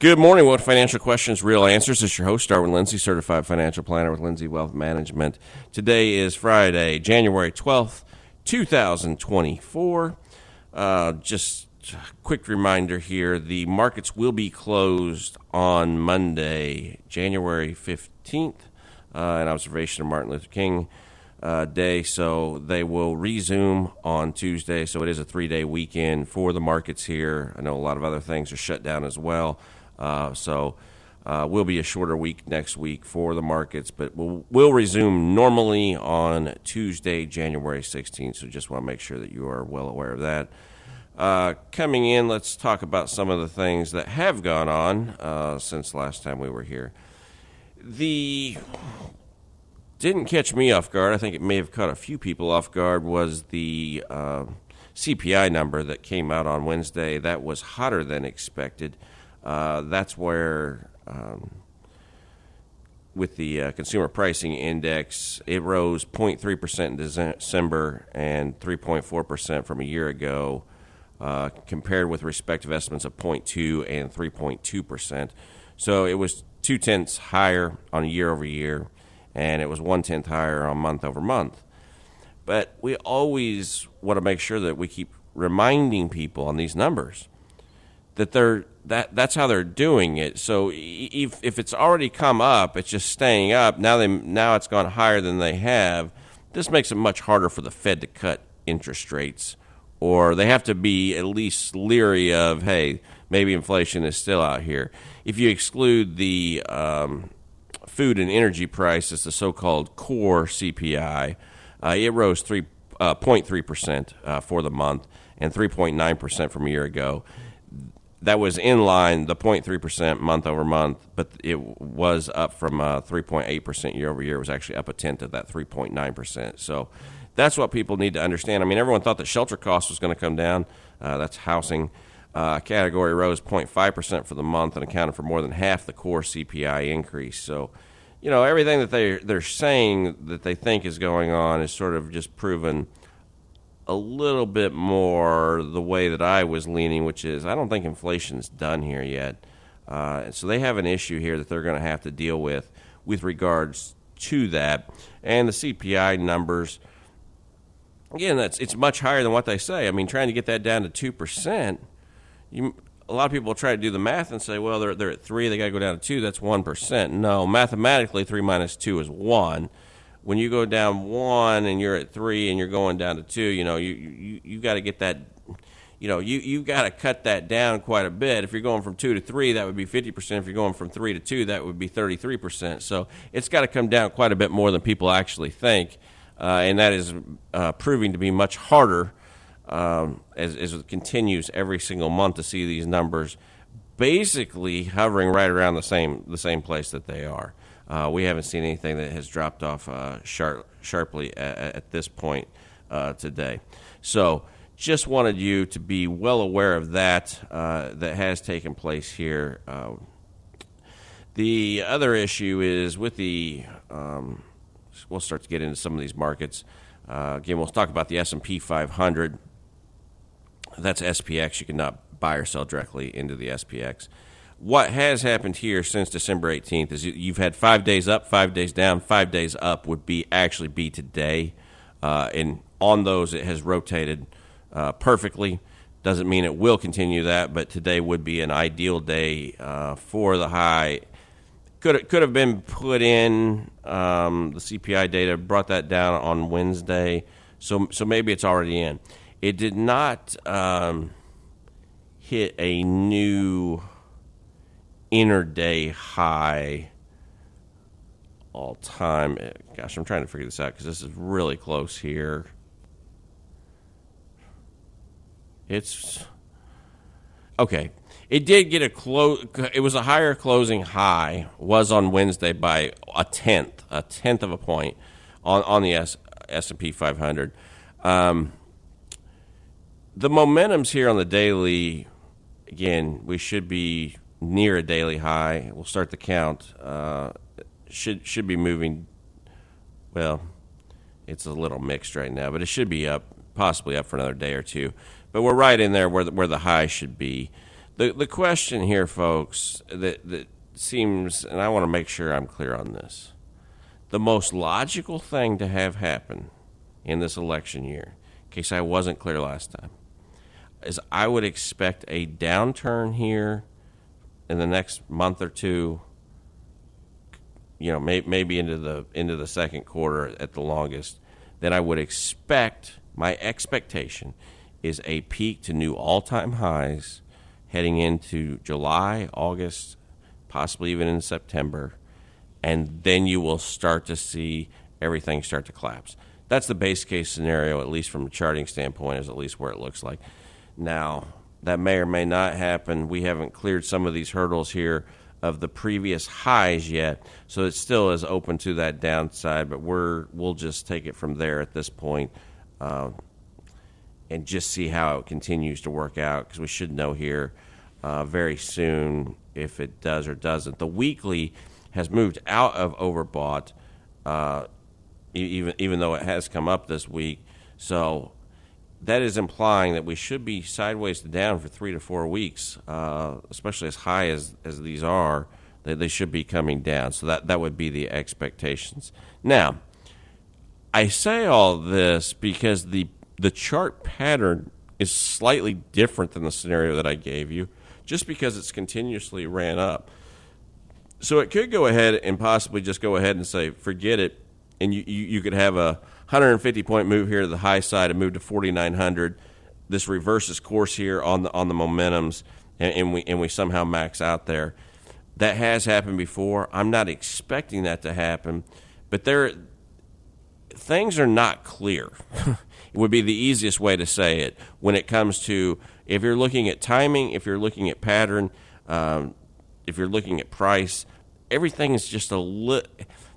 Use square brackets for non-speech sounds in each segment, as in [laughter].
Good morning. What financial questions, real answers? It's your host, Darwin Lindsey, certified financial planner with Lindsey Wealth Management. Today is Friday, January 12th, 2024. Uh, just a quick reminder here the markets will be closed on Monday, January 15th, uh, in observation of Martin Luther King uh, Day. So they will resume on Tuesday. So it is a three day weekend for the markets here. I know a lot of other things are shut down as well. Uh, so uh, will be a shorter week next week for the markets, but we'll, we'll resume normally on Tuesday, January 16th. So just want to make sure that you are well aware of that. Uh, coming in, let's talk about some of the things that have gone on uh, since last time we were here. The didn't catch me off guard. I think it may have caught a few people off guard. Was the uh, CPI number that came out on Wednesday? That was hotter than expected. Uh, that's where, um, with the uh, consumer pricing index, it rose 0.3% in December and 3.4% from a year ago, uh, compared with respective estimates of 0.2 and 3.2%. So it was two tenths higher on year over year, and it was one tenth higher on month over month. But we always want to make sure that we keep reminding people on these numbers that they're that that's how they're doing it. So if if it's already come up, it's just staying up. Now they now it's gone higher than they have. This makes it much harder for the Fed to cut interest rates, or they have to be at least leery of hey, maybe inflation is still out here. If you exclude the um, food and energy prices, the so-called core CPI, uh, it rose three. Uh, 0.3 percent uh, for the month and 3.9 percent from a year ago that was in line, the 0.3% month over month, but it was up from uh, 3.8% year over year. It was actually up a tenth of that 3.9%. So that's what people need to understand. I mean, everyone thought that shelter cost was going to come down. Uh, that's housing. Uh, category rose 0.5% for the month and accounted for more than half the core CPI increase. So, you know, everything that they they're saying that they think is going on is sort of just proven – a little bit more the way that I was leaning, which is I don't think inflation's done here yet. Uh, so they have an issue here that they're going to have to deal with with regards to that. And the CPI numbers, again, that's it's much higher than what they say. I mean, trying to get that down to two percent, you a lot of people try to do the math and say, well, they're they're at three, they got to go down to two. That's one percent. No, mathematically, three minus two is one when you go down one and you're at three and you're going down to two, you know, you you, you got to get that, you know, you you got to cut that down quite a bit. If you're going from two to three, that would be fifty percent. If you're going from three to two, that would be thirty three percent. So it's got to come down quite a bit more than people actually think, uh, and that is uh, proving to be much harder um, as as it continues every single month to see these numbers basically hovering right around the same the same place that they are. Uh, we haven't seen anything that has dropped off uh, sharp, sharply at, at, this point uh, today. So, just wanted you to be well aware of that uh, that has taken place here. Um, the other issue is with the. Um, we'll start to get into some of these markets. Uh, again, we'll talk about the S and P 500. That's SPX. You cannot buy or sell directly into the SPX what has happened here since December 18th is you've had five days up, five days down. Five days up would be actually be today, uh, and on those it has rotated uh, perfectly. Doesn't mean it will continue that, but today would be an ideal day uh, for the high. Could could have been put in um, the CPI data brought that down on Wednesday, so so maybe it's already in. It did not um, hit a new interday high all time. Gosh, I'm trying to figure this out because this is really close here. It's okay. It did get a close. It was a higher closing high. Was on Wednesday by a tenth, a tenth of a point on on the S S and P 500. Um, the momentum's here on the daily. Again, we should be near a daily high. We'll start the count. Uh, should should be moving. Well, it's a little mixed right now, but it should be up, possibly up for another day or two. But we're right in there where the, where the high should be. The the question here, folks, that that seems, and I want to make sure I'm clear on this. The most logical thing to have happen in this election year, in case I wasn't clear last time, is I would expect a downturn here in the next month or two. You know, may, maybe into the into the second quarter at the longest. Then I would expect my expectation is a peak to new all time highs heading into July, August, possibly even in September, and then you will start to see everything start to collapse. That's the base case scenario, at least from a charting standpoint, is at least where it looks like. Now, that may or may not happen. We haven't cleared some of these hurdles here of the previous highs yet, so it still is open to that downside. But we're we'll just take it from there at this point, uh, and just see how it continues to work out because we should know here uh, very soon if it does or doesn't. The weekly has moved out of overbought, uh, even even though it has come up this week. So that is implying that we should be sideways to down for three to four weeks, uh, especially as high as, as these are. They, they should be coming down. So that, that would be the expectations. Now, I say all this because the the chart pattern is slightly different than the scenario that I gave you, just because it's continuously ran up. So it could go ahead and possibly just go ahead and say, forget it, and you, you, you could have a 150 point move here to the high side and move to 4900. This reverses course here on the on the momentums, and, and we and we somehow max out there. That has happened before. I'm not expecting that to happen, but there things are not clear. it [laughs] would be the easiest way to say it when it comes to if you're looking at timing, if you're looking at pattern, um, if you're looking at price. Everything is just a little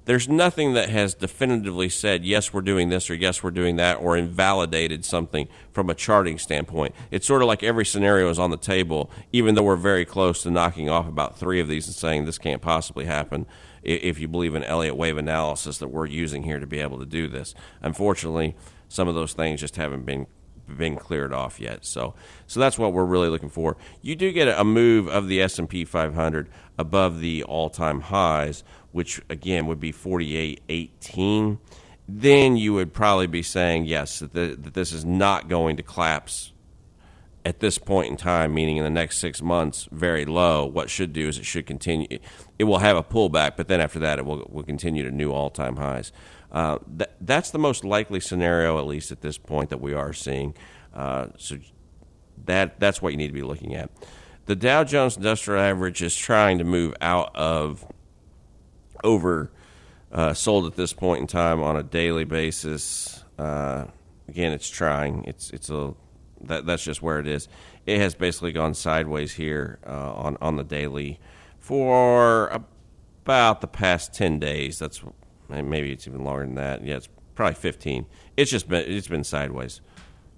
there's nothing that has definitively said yes we're doing this or yes we're doing that or invalidated something from a charting standpoint. It's sort of like every scenario is on the table even though we're very close to knocking off about three of these and saying this can't possibly happen if you believe in elliott wave analysis that we're using here to be able to do this. Unfortunately some of those things just haven't been been cleared off yet. So, so that's what we're really looking for. You do get a move of the S and P 500 above the all-time highs, which again would be 48.18. Then you would probably be saying yes that, the, that this is not going to collapse at this point in time, meaning in the next six months, very low. What should do is it should continue. It will have a pullback, but then after that, it will, will continue to new all-time highs. Uh, th- that's the most likely scenario, at least at this point, that we are seeing. Uh, so that that's what you need to be looking at. The Dow Jones Industrial Average is trying to move out of over uh, sold at this point in time on a daily basis. Uh, again, it's trying. It's it's a that that's just where it is. It has basically gone sideways here uh, on on the daily for about the past ten days. That's maybe it's even longer than that. Yeah, it's probably 15. It's just been it's been sideways.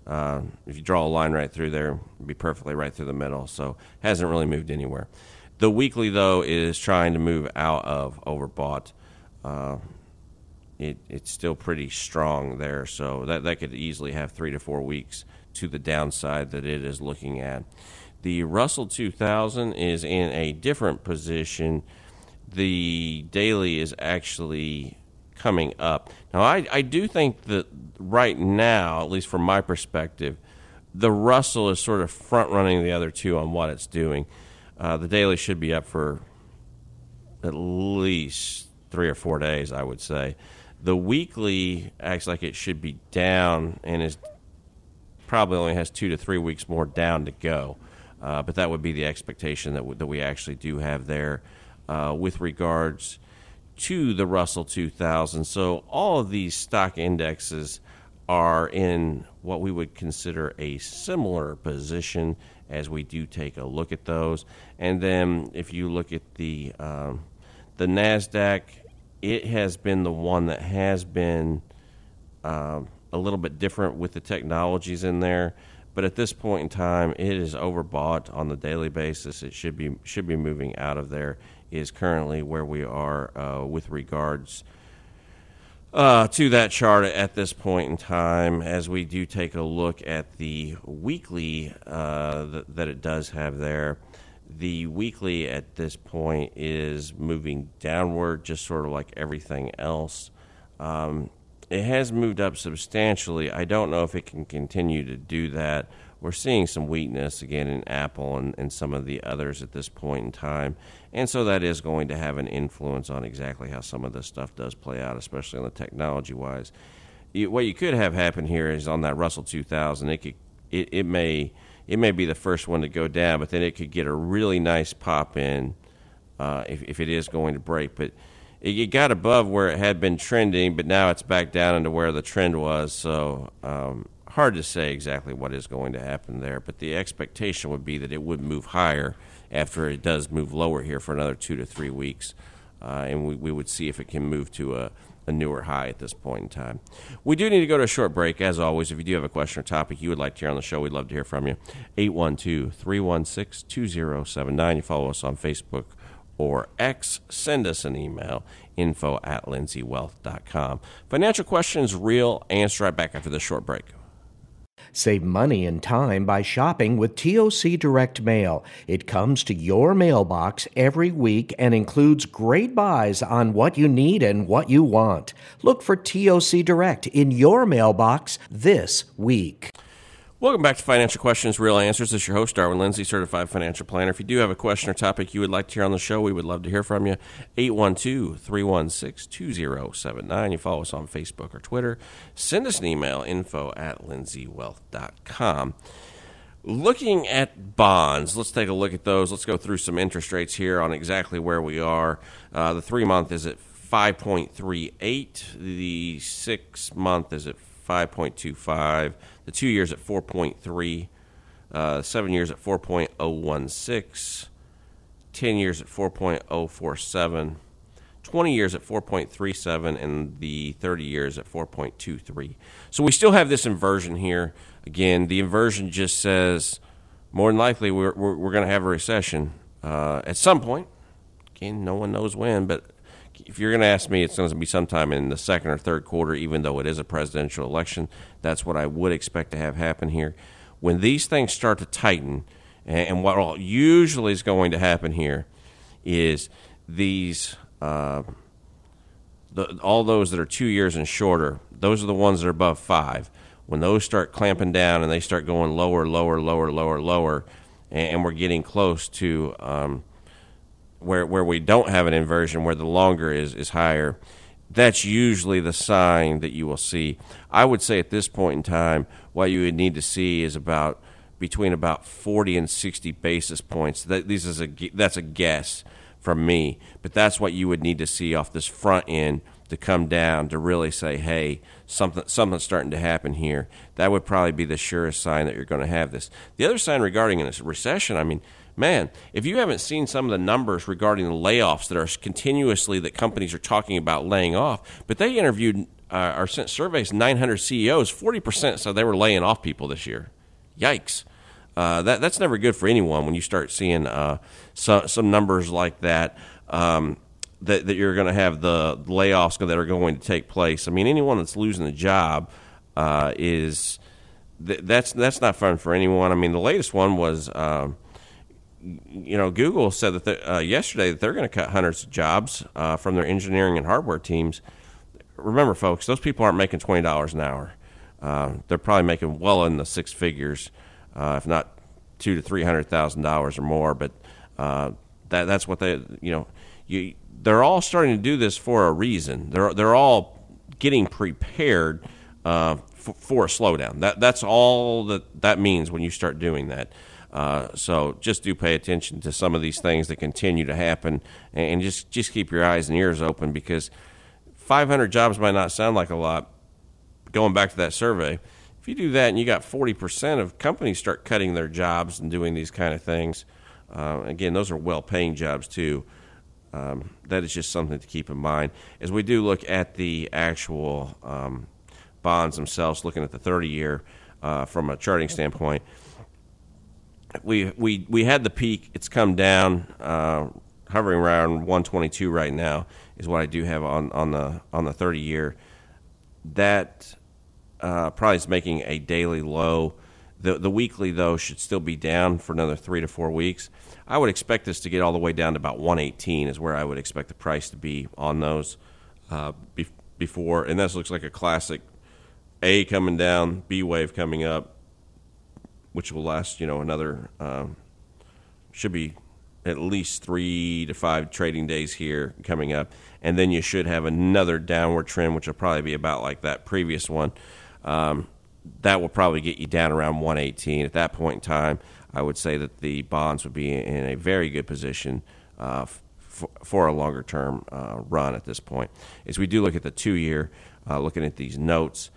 Uh, if you draw a line right through there, it'd be perfectly right through the middle. So hasn't really moved anywhere. The weekly though is trying to move out of overbought. Uh, it, it's still pretty strong there, so that that could easily have three to four weeks to the downside that it is looking at. The Russell 2000 is in a different position. The daily is actually coming up. Now, I, I do think that right now, at least from my perspective, the Russell is sort of front running the other two on what it's doing. Uh, the daily should be up for at least three or four days, I would say. The weekly acts like it should be down and is probably only has two to three weeks more down to go. Uh, but that would be the expectation that, w- that we actually do have there uh, with regards to the Russell 2000. So all of these stock indexes are in what we would consider a similar position as we do take a look at those. And then if you look at the um, the Nasdaq, it has been the one that has been um, a little bit different with the technologies in there. But at this point in time, it is overbought on the daily basis. It should be should be moving out of there is currently where we are uh, with regards uh, to that chart at this point in time as we do take a look at the weekly uh, th- that it does have there. The weekly at this point is moving downward, just sort of like everything else. Um, it has moved up substantially. I don't know if it can continue to do that. We're seeing some weakness again in Apple and, and some of the others at this point in time. And so that is going to have an influence on exactly how some of this stuff does play out, especially on the technology wise. what you could have happen here is on that Russell 2000, it could it, it may it may be the first one to go down, but then it could get a really nice pop in uh, if, if it is going to break. But it, got above where it had been trending, but now it's back down into where the trend was. So um, hard to say exactly what is going to happen there. But the expectation would be that it would move higher after it does move lower here for another two to three weeks, uh, and we, we would see if it can move to a a newer high at this point in time. We do need to go to a short break. As always, if you do have a question or topic you would like to hear on the show, we'd love to hear from you. 812 316 2079. You follow us on Facebook or X, send us an email, info at lindseywealth.com. Financial questions, real, answer right back after this short break. Save money and time by shopping with TOC Direct Mail. It comes to your mailbox every week and includes great buys on what you need and what you want. Look for TOC Direct in your mailbox this week. Welcome back to Financial Questions, Real Answers. This is your host, Darwin Lindsey, certified financial planner. If you do have a question or topic you would like to hear on the show, we would love to hear from you. 812 316 2079. You follow us on Facebook or Twitter. Send us an email, info at lindseywealth.com. Looking at bonds, let's take a look at those. Let's go through some interest rates here on exactly where we are. Uh, the three month is at 5.38, the six month is at 5.25 the two years at 4.3, uh, seven years at 4.016, 10 years at 4.047, 20 years at 4.37, and the 30 years at 4.23. So we still have this inversion here. Again, the inversion just says more than likely we're, we're, we're going to have a recession uh, at some point. Again, no one knows when, but if you're going to ask me, it's going to be sometime in the second or third quarter, even though it is a presidential election. That's what I would expect to have happen here. When these things start to tighten, and what usually is going to happen here is these uh, the, all those that are two years and shorter. Those are the ones that are above five. When those start clamping down and they start going lower, lower, lower, lower, lower, and, we're getting close to um, where where we don't have an inversion, where the longer is is higher, that's usually the sign that you will see. I would say at this point in time, what you would need to see is about between about 40 and 60 basis points. That this is a that's a guess from me, but that's what you would need to see off this front end to come down to really say, hey, something something's starting to happen here. That would probably be the surest sign that you're going to have this. The other sign regarding a recession, I mean, man, if you haven't seen some of the numbers regarding the layoffs that are continuously that companies are talking about laying off, but they interviewed uh, or sent surveys 900 CEOs, 40% said they were laying off people this year. Yikes. Uh, that that's never good for anyone when you start seeing uh, some some numbers like that. Um, that, that you're going to have the layoffs that are going to take place. I mean, anyone that's losing a job uh, is th- that's that's not fun for anyone. I mean, the latest one was um, you know, Google said that uh, yesterday that they're going to cut hundreds of jobs uh, from their engineering and hardware teams. Remember, folks, those people aren't making twenty dollars an hour. Uh, they're probably making well in the six figures, uh, if not two to three hundred thousand dollars or more. But uh, that that's what they, you know, you, they're all starting to do this for a reason. They're they're all getting prepared uh, for, for a slowdown. That that's all that that means when you start doing that. Uh, so just do pay attention to some of these things that continue to happen, and just just keep your eyes and ears open because 500 jobs might not sound like a lot. Going back to that survey, if you do that and you got 40% of companies start cutting their jobs and doing these kind of things, uh, again, those are well-paying jobs too. Um, that is just something to keep in mind as we do look at the actual um, bonds themselves. Looking at the 30-year uh, from a charting standpoint we we we had the peak. It's come down, uh, hovering around 122 right now is what I do have on on the on the 30 year. that uh, probably is making a daily low. The the weekly though should still be down for another three to four weeks. I would expect this to get all the way down to about 118 is where I would expect the price to be on those uh, be- before, and this looks like a classic A coming down, B wave coming up, which will last you know another um, should be at least three to five trading days here coming up, and then you should have another downward trend, which will probably be about like that previous one. Um, that will probably get you down around 118. At that point in time, I would say that the bonds would be in a very good position uh, for a longer term uh, run at this point. As we do look at the two year, uh, looking at these notes,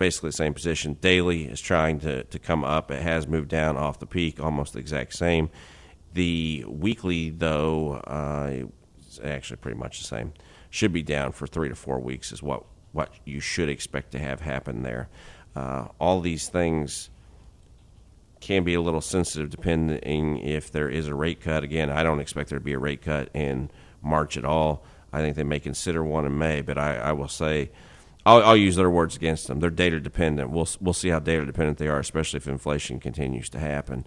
basically the same position. Daily is trying to, to come up. It has moved down off the peak, almost the exact same. The weekly, though, uh, is actually pretty much the same. Should be down for three to four weeks, is what, what you should expect to have happen there. Uh, all these things can be a little sensitive depending if there is a rate cut. Again, I don't expect there to be a rate cut in March at all. I think they may consider one in May, but I, I will say I'll, I'll, use their words against them. They're data dependent. We'll we'll see how data dependent they are, especially if inflation continues to happen.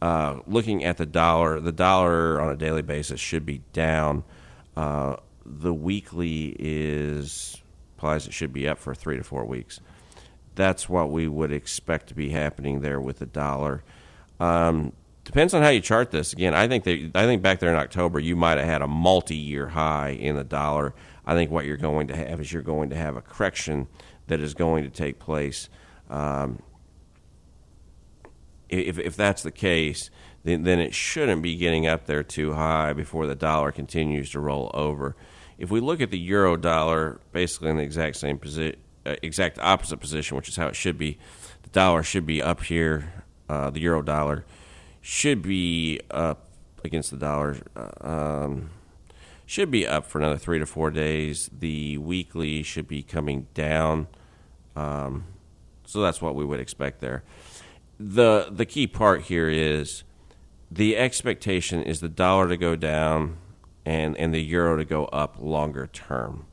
Uh, looking at the dollar, the dollar on a daily basis should be down. Uh, the weekly is implies it should be up for three to four weeks that's what we would expect to be happening there with the dollar. Um, depends on how you chart this. Again, I think that I think back there in October you might have had a multi-year high in the dollar. I think what you're going to have is you're going to have a correction that is going to take place. Um, if if that's the case, then, then it shouldn't be getting up there too high before the dollar continues to roll over. If we look at the euro dollar, basically in the exact same position uh, exact opposite position, which is how it should be. The dollar should be up here. Uh, the euro dollar should be up against the dollar. Uh, um, should be up for another three to four days. The weekly should be coming down. Um, so that's what we would expect there. the The key part here is the expectation is the dollar to go down and and the euro to go up longer term.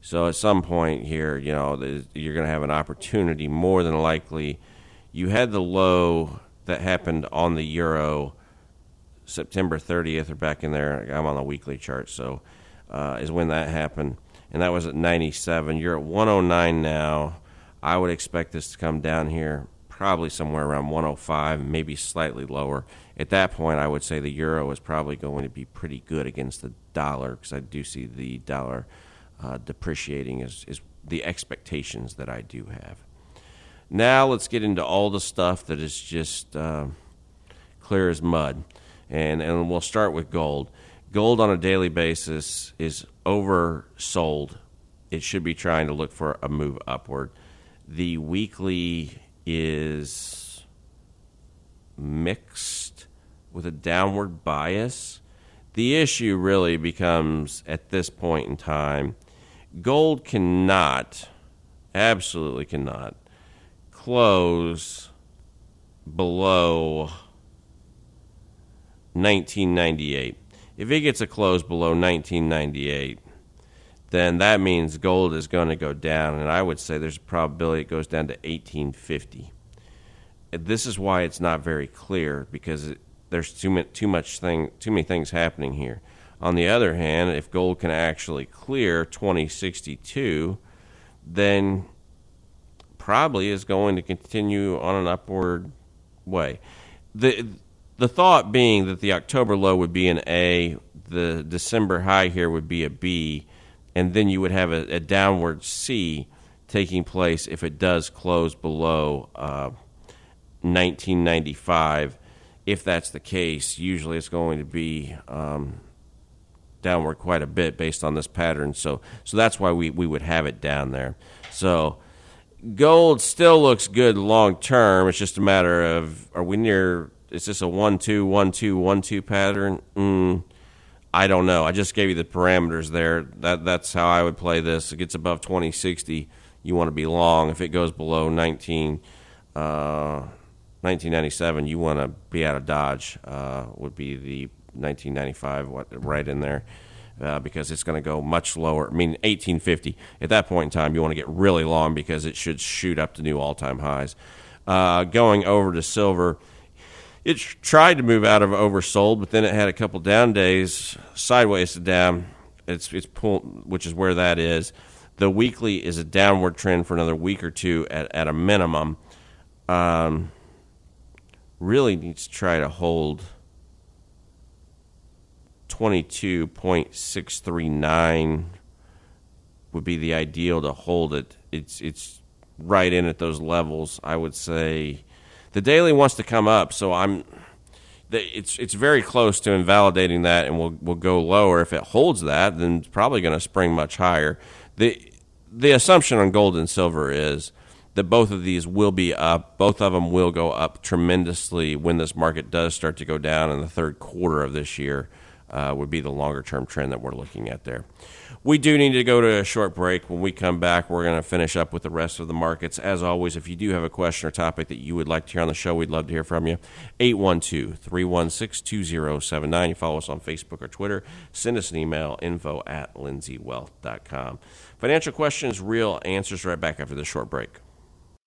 So at some point here, you know, you're going to have an opportunity. More than likely, you had the low that happened on the euro September 30th or back in there. I'm on the weekly chart, so uh, is when that happened, and that was at 97. You're at 109 now. I would expect this to come down here probably somewhere around 105, maybe slightly lower. At that point, I would say the euro is probably going to be pretty good against the dollar because I do see the dollar uh, depreciating is, is the expectations that I do have. Now let's get into all the stuff that is just uh, clear as mud, and and we'll start with gold. Gold on a daily basis is oversold. It should be trying to look for a move upward. The weekly is mixed with a downward bias. The issue really becomes at this point in time gold cannot, absolutely cannot, close below 1998. If it gets a close below 1998, then that means gold is going to go down, and I would say there's a probability it goes down to 1850. This is why it's not very clear because it, there's too, too much thing, too many things happening here. On the other hand, if gold can actually clear 2062, then probably is going to continue on an upward way. The the thought being that the October low would be an A, the December high here would be a B, and then you would have a, a downward C taking place if it does close below uh, 1995. If that's the case, usually it's going to be um, downward quite a bit based on this pattern. So so that's why we, we would have it down there. So gold still looks good long term. It's just a matter of are we near? Is this a one two one two one two pattern? Mm, I don't know. I just gave you the parameters there. That that's how I would play this. It gets above twenty sixty. You want to be long. If it goes below 19, uh, 1997, you want to be out of Dodge. Uh, would be the 1995, what right in there. uh, because it's going to go much lower. I mean, 1850 at that point in time, you want to get really long because it should shoot up to new all time highs. Uh, going over to silver, it tried to move out of oversold, but then it had a couple down days, sideways to down. It's it's pull, which is where that is. The weekly is a downward trend for another week or two at, at a minimum. Um, really needs to try to hold 22.639 would be the ideal to hold it. It's it's right in at those levels. I would say the daily wants to come up, so I'm it's it's very close to invalidating that, and we'll we'll go lower. If it holds that, then it's probably going to spring much higher. the The assumption on gold and silver is that both of these will be up. Both of them will go up tremendously when this market does start to go down in the third quarter of this year uh, would be the longer term trend that we're looking at there. We do need to go to a short break. When we come back, we're going to finish up with the rest of the markets. As always, if you do have a question or topic that you would like to hear on the show, we'd love to hear from you. 812 316 2079. You follow us on Facebook or Twitter. Send us an email info at lindseywealth.com. Financial questions, real answers right back after this short break.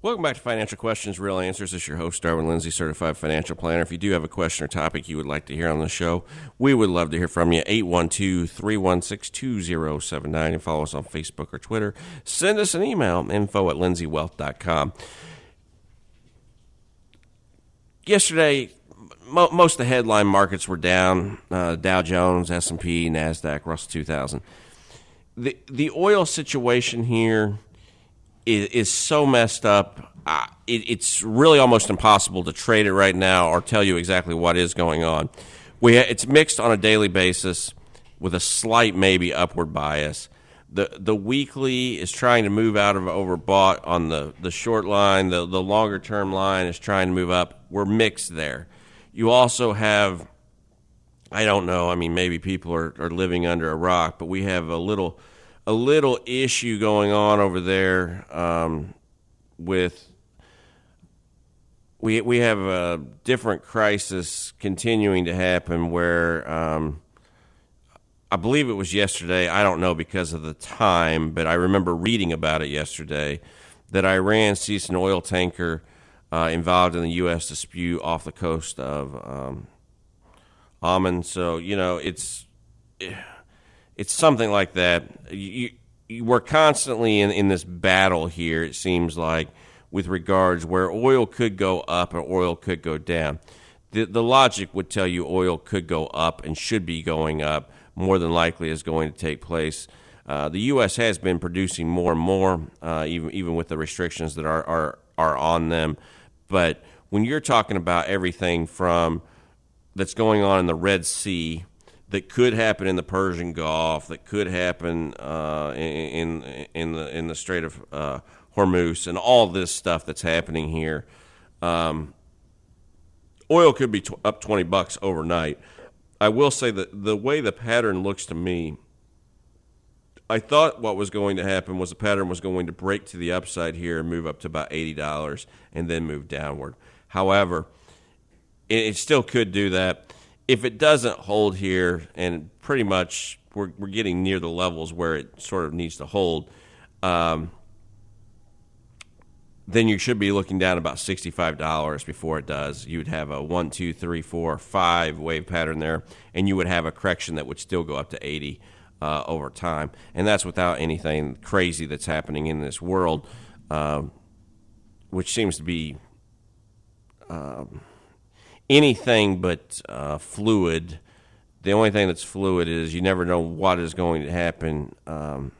Welcome back to Financial Questions, Real Answers. This is your host, Darwin Lindsey, certified financial planner. If you do have a question or topic you would like to hear on the show, we would love to hear from you. 812 316 2079 and follow us on Facebook or Twitter. Send us an email, info at lindseywealth.com. Yesterday, mo- most of the headline markets were down uh, Dow Jones, S&P, NASDAQ, Russell 2000. The, the oil situation here is, is so messed up. Uh, it, it's really almost impossible to trade it right now or tell you exactly what is going on. We it's mixed on a daily basis with a slight maybe upward bias. The the weekly is trying to move out of overbought on the, the short line. The the longer term line is trying to move up. We're mixed there. You also have I don't know. I mean, maybe people are, are living under a rock, but we have a little a little issue going on over there um, with we we have a different crisis continuing to happen where um, I believe it was yesterday. I don't know because of the time, but I remember reading about it yesterday that Iran seized an oil tanker uh, involved in the U.S. dispute off the coast of um, Oman. So you know it's. It, it's something like that. You, you, we're constantly in, in this battle here, it seems like, with regards where oil could go up or oil could go down. The, the logic would tell you oil could go up and should be going up, more than likely is going to take place. Uh, the U.S. has been producing more and more, uh, even even with the restrictions that are, are are on them. But when you're talking about everything from that's going on in the Red Sea, that could happen in the Persian Gulf, that could happen uh, in, in the in the Strait of uh, Hormuz, and all this stuff that's happening here. Um, oil could be tw- up twenty bucks overnight. I will say that the way the pattern looks to me, I thought what was going to happen was the pattern was going to break to the upside here and move up to about eighty dollars, and then move downward. However, it, it still could do that if it doesn't hold here, and pretty much we're, we're getting near the levels where it sort of needs to hold, um, then you should be looking down about $65 before it does. You would have a one, two, three, four, five wave pattern there, and you would have a correction that would still go up to 80 uh, over time. And that's without anything crazy that's happening in this world, uh, which seems to be. Um, anything but uh, fluid. The only thing that's fluid is you never know what is going to happen um,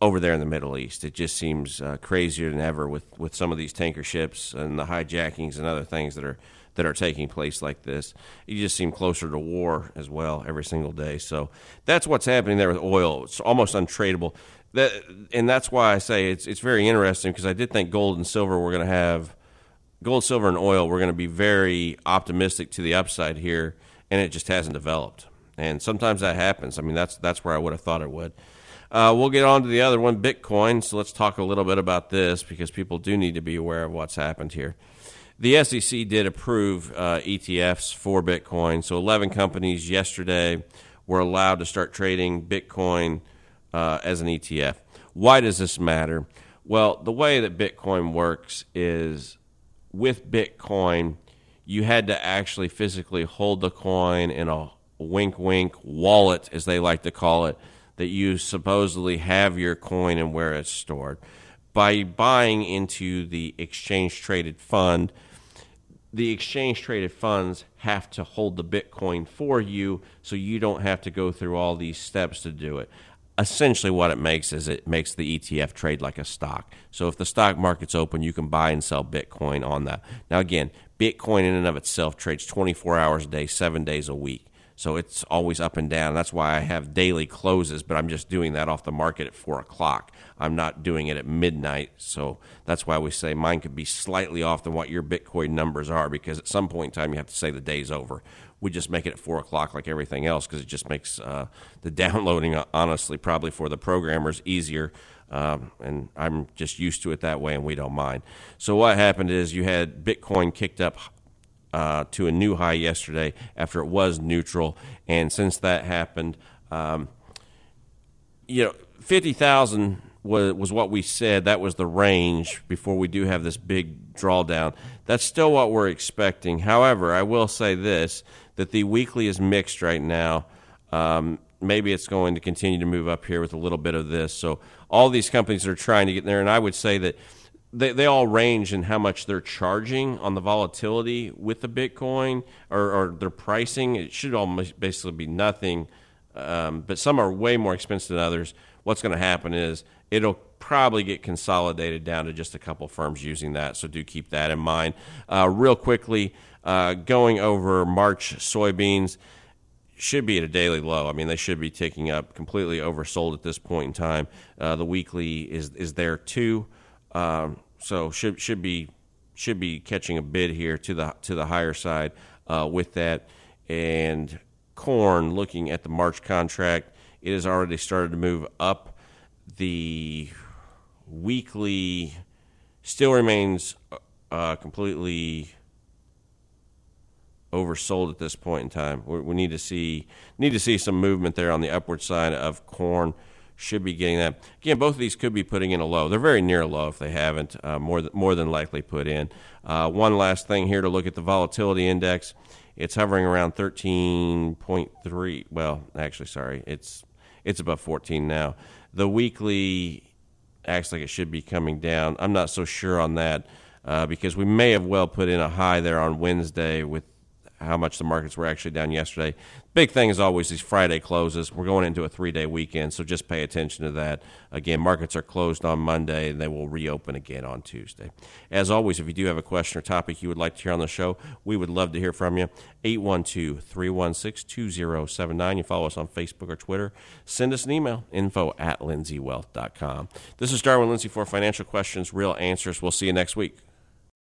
over there in the Middle East. It just seems uh, crazier than ever with, with some of these tanker ships and the hijackings and other things that are that are taking place like this. You just seem closer to war as well every single day. So that's what's happening there with oil. It's almost untradeable. That and that's why I say it's it's very interesting because I did think gold and silver were going to have gold, silver, and oil. We're going to be very optimistic to the upside here, and it just hasn't developed. And sometimes that happens. I mean, that's that's where I would have thought it would. Uh, we'll get on to the other one, Bitcoin. So let's talk a little bit about this because people do need to be aware of what's happened here. The SEC did approve uh, ETFs for Bitcoin. So 11 companies yesterday were allowed to start trading Bitcoin uh, as an ETF. Why does this matter? Well, the way that Bitcoin works is with Bitcoin, you had to actually physically hold the coin in a wink wink wallet, as they like to call it, that you supposedly have your coin and where it's stored. By buying into the exchange traded fund, the exchange traded funds have to hold the Bitcoin for you so you don't have to go through all these steps to do it. Essentially, what it makes is it makes the ETF trade like a stock. So, if the stock market's open, you can buy and sell Bitcoin on that. Now, again, Bitcoin in and of itself trades 24 hours a day, seven days a week. So it's always up and down. That's why I have daily closes, but I'm just doing that off the market at four o'clock. I'm not doing it at midnight. So that's why we say mine could be slightly off than what your Bitcoin numbers are because at some point in time you have to say the day's over. We just make it at four o'clock like everything else because it just makes uh, the [laughs] downloading, uh, honestly, probably for the programmers easier. Um, and I'm just used to it that way, and we don't mind. So what happened is you had Bitcoin kicked up uh, to a new high yesterday after it was neutral. And since that happened, um, you know, 50,000 was, was what we said. That was the range before we do have this big drawdown. That's still what we're expecting. However, I will say this that the weekly is mixed right now. Um, maybe it's going to continue to move up here with a little bit of this. So all these companies are trying to get there, and I would say that they, they all range in how much they're charging on the volatility with the Bitcoin or, or their pricing. It should almost basically be nothing, um, but some are way more expensive than others. What's going to happen is it'll probably get consolidated down to just a couple firms using that. So do keep that in mind. Uh, real quickly, uh, going over March soybeans should be at a daily low. I mean, they should be ticking up, completely oversold at this point in time. Uh, the weekly is is there too. Um, so should should be should be catching a bid here to the to the higher side uh, with that. And corn, looking at the March contract, it has already started to move up. The weekly still remains uh, completely oversold at this point in time. We, we, need to see need to see some movement there on the upward side of corn should be getting that. Again, both of these could be putting in a low. They're very near a low if they haven't, uh, more, th- more than likely put in. Uh, one last thing here to look at the volatility index. It's hovering around 13.3. Well, actually, sorry, it's it's above 14 now. The weekly acts like it should be coming down. I'm not so sure on that uh, because we may have well put in a high there on Wednesday with how much the markets were actually down yesterday. Big thing is always these Friday closes. We're going into a three day weekend, so just pay attention to that. Again, markets are closed on Monday and they will reopen again on Tuesday. As always, if you do have a question or topic you would like to hear on the show, we would love to hear from you. 812 316 2079. You follow us on Facebook or Twitter. Send us an email info at lindseywealth.com. This is Darwin Lindsey for Financial Questions, Real Answers. We'll see you next week.